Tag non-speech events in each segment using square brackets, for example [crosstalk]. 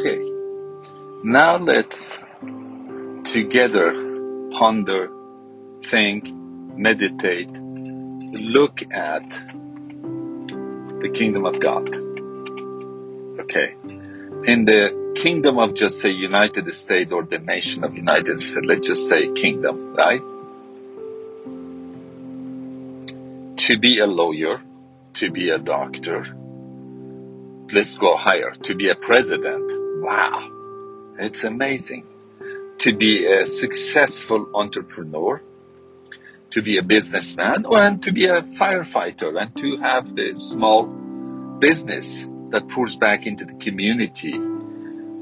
Okay, now let's together ponder, think, meditate, look at the kingdom of God. Okay, in the kingdom of just say United States or the nation of United States, let's just say kingdom, right? To be a lawyer, to be a doctor, let's go higher, to be a president. Wow, it's amazing. To be a successful entrepreneur, to be a businessman, and to be a firefighter, and to have the small business that pours back into the community,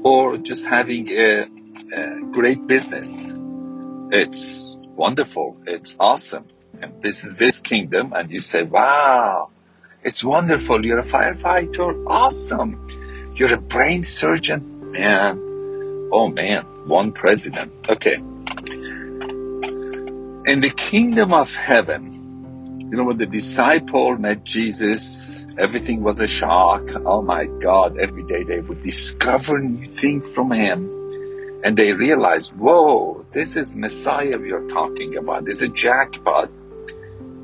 or just having a, a great business. It's wonderful. It's awesome. And this is this kingdom, and you say, wow, it's wonderful. You're a firefighter. Awesome. You're a brain surgeon. Man. Oh man. One president. Okay. In the kingdom of heaven, you know, when the disciple met Jesus, everything was a shock. Oh my God. Every day they would discover new things from him. And they realized, whoa, this is Messiah we are talking about. This is a jackpot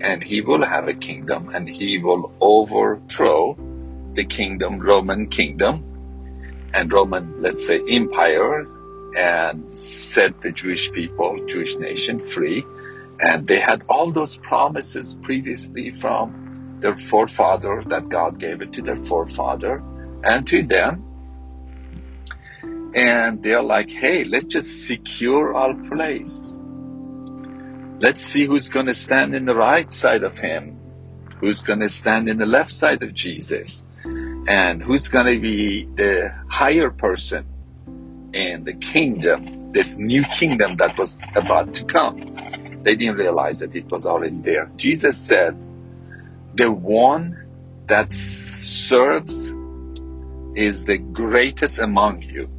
and he will have a kingdom and he will overthrow the kingdom, Roman kingdom, and Roman, let's say, empire, and set the Jewish people, Jewish nation free. And they had all those promises previously from their forefather that God gave it to their forefather and to them. And they're like, hey, let's just secure our place Let's see who's going to stand in the right side of him, who's going to stand in the left side of Jesus, and who's going to be the higher person in the kingdom, this new kingdom that was about to come. They didn't realize that it was already there. Jesus said, The one that serves is the greatest among you.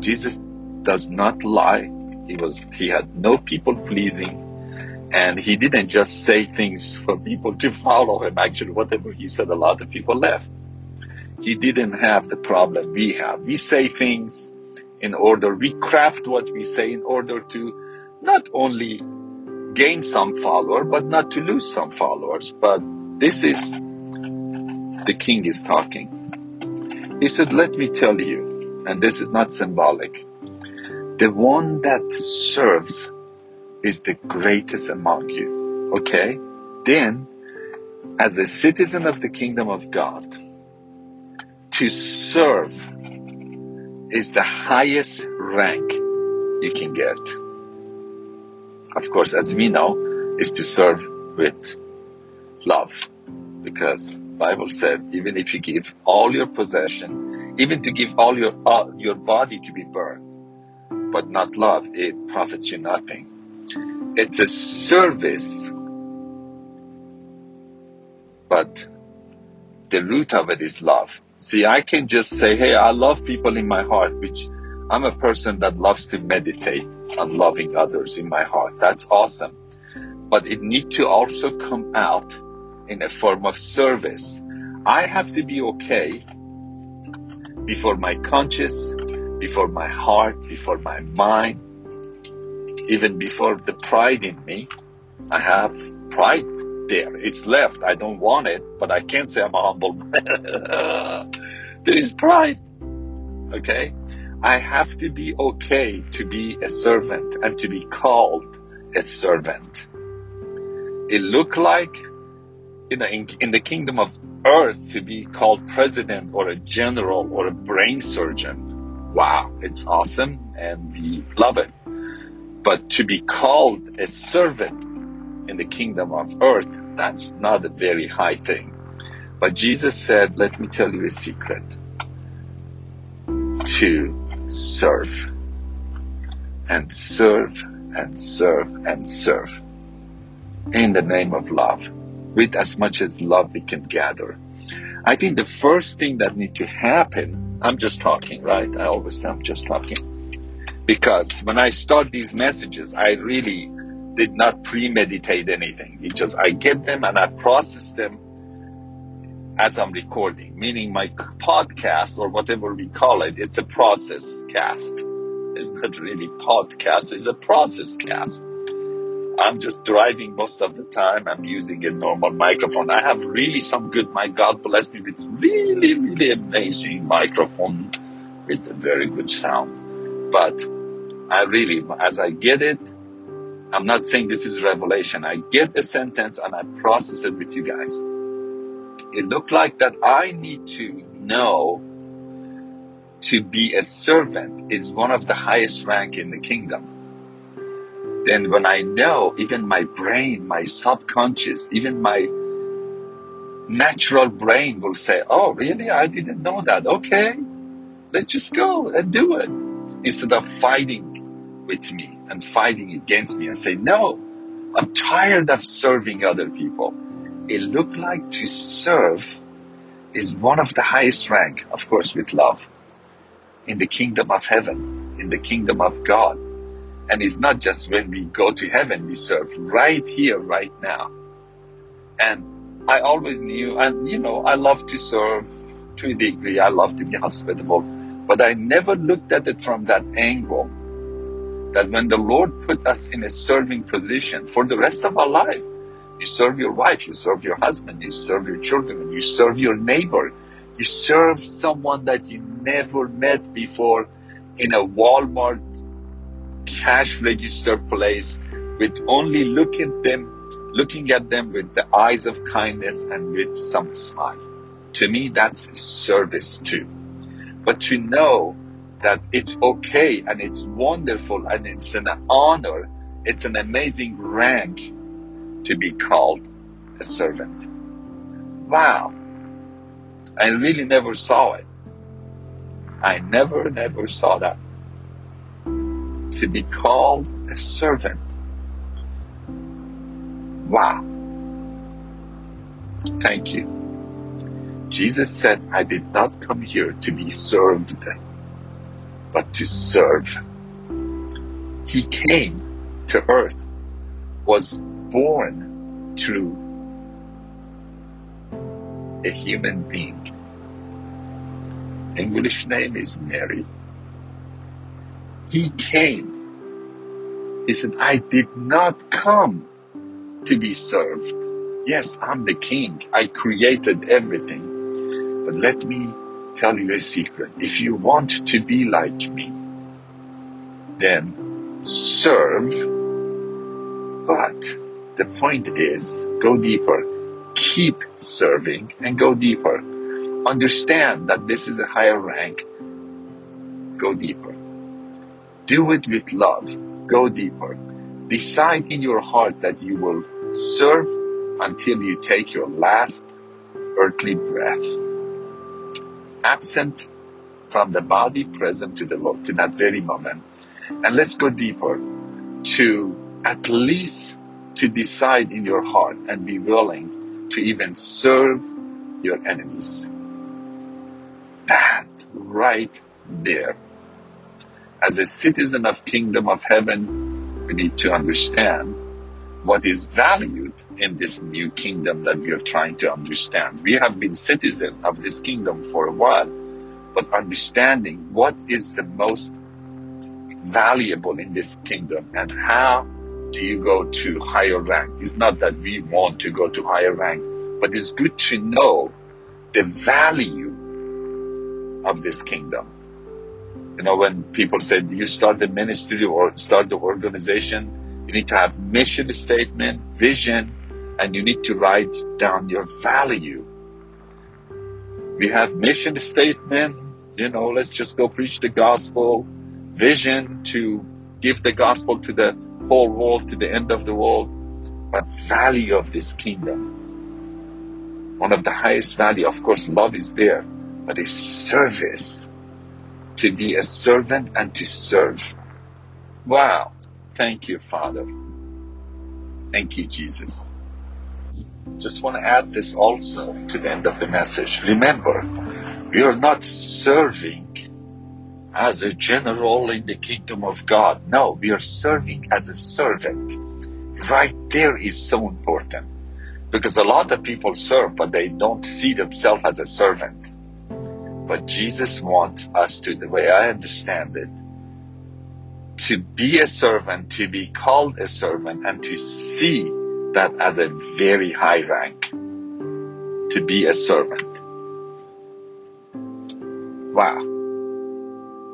Jesus does not lie. He was he had no people pleasing and he didn't just say things for people to follow him. Actually, whatever he said, a lot of people left. He didn't have the problem we have. We say things in order, we craft what we say in order to not only gain some follower, but not to lose some followers. But this is the king is talking. He said, Let me tell you, and this is not symbolic, the one that serves is the greatest among you. Okay? Then, as a citizen of the kingdom of God, to serve is the highest rank you can get. Of course, as we know, is to serve with love. Because Bible said, even if you give all your possession, even to give all your your body to be burned, but not love, it profits you nothing. It's a service, but the root of it is love. See, I can just say, hey, I love people in my heart, which I'm a person that loves to meditate on loving others in my heart. That's awesome. But it needs to also come out in a form of service. I have to be okay before my conscience, before my heart, before my mind, even before the pride in me, I have pride there. It's left. I don't want it, but I can't say I'm a humble [laughs] there is pride. Okay? I have to be okay to be a servant and to be called a servant. It looked like you know in, in the kingdom of earth to be called president or a general or a brain surgeon. Wow, it's awesome and we love it. But to be called a servant in the kingdom of earth, that's not a very high thing. But Jesus said, Let me tell you a secret to serve and serve and serve and serve in the name of love with as much as love we can gather. I think the first thing that need to happen, I'm just talking, right? I always I'm just talking because when I start these messages, I really did not premeditate anything. It just I get them and I process them as I'm recording, meaning my podcast or whatever we call it, it's a process cast. It's not really podcast, it's a process cast. I'm just driving most of the time. I'm using a normal microphone. I have really some good, my God bless me with really, really amazing microphone with a very good sound. But I really, as I get it, I'm not saying this is revelation. I get a sentence and I process it with you guys. It looked like that I need to know to be a servant is one of the highest rank in the kingdom. Then when I know, even my brain, my subconscious, even my natural brain will say, Oh, really? I didn't know that. Okay, let's just go and do it. Instead of fighting with me and fighting against me and say, No, I'm tired of serving other people. It looked like to serve is one of the highest rank, of course, with love in the kingdom of heaven, in the kingdom of God. And it's not just when we go to heaven, we serve right here, right now. And I always knew, and you know, I love to serve to a degree. I love to be hospitable, but I never looked at it from that angle that when the Lord put us in a serving position for the rest of our life, you serve your wife, you serve your husband, you serve your children, you serve your neighbor, you serve someone that you never met before in a Walmart cash register place with only looking them looking at them with the eyes of kindness and with some smile. To me, that's service too. But to know that it's okay and it's wonderful and it's an honor, it's an amazing rank to be called a servant. Wow. I really never saw it. I never, never saw that. To be called a servant. Wow. Thank you. Jesus said, I did not come here to be served, but to serve. He came to earth, was born through a human being. English name is Mary. He came. He said, I did not come to be served. Yes, I'm the king. I created everything. But let me tell you a secret. If you want to be like me, then serve. But the point is, go deeper. Keep serving and go deeper. Understand that this is a higher rank. Go deeper. Do it with love. Go deeper. Decide in your heart that you will serve until you take your last earthly breath. Absent from the body, present to the Lord, to that very moment. And let's go deeper to at least to decide in your heart and be willing to even serve your enemies. That right there. As a citizen of kingdom of heaven, we need to understand what is valued in this new kingdom that we are trying to understand. We have been citizens of this kingdom for a while, but understanding what is the most valuable in this kingdom and how do you go to higher rank? It's not that we want to go to higher rank, but it's good to know the value of this kingdom. You know, when people say, do you start the ministry or start the organization? You need to have mission statement, vision, and you need to write down your value. We have mission statement, you know, let's just go preach the gospel, vision to give the gospel to the whole world, to the end of the world, but value of this kingdom. One of the highest value, of course, love is there, but a service to be a servant and to serve. Wow. Thank you, Father. Thank you, Jesus. Just want to add this also to the end of the message. Remember, we are not serving as a general in the kingdom of God. No, we are serving as a servant. Right there is so important. Because a lot of people serve, but they don't see themselves as a servant. But Jesus wants us to, the way I understand it, to be a servant, to be called a servant, and to see that as a very high rank. To be a servant. Wow.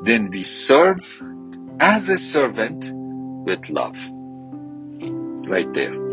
Then we serve as a servant with love. Right there.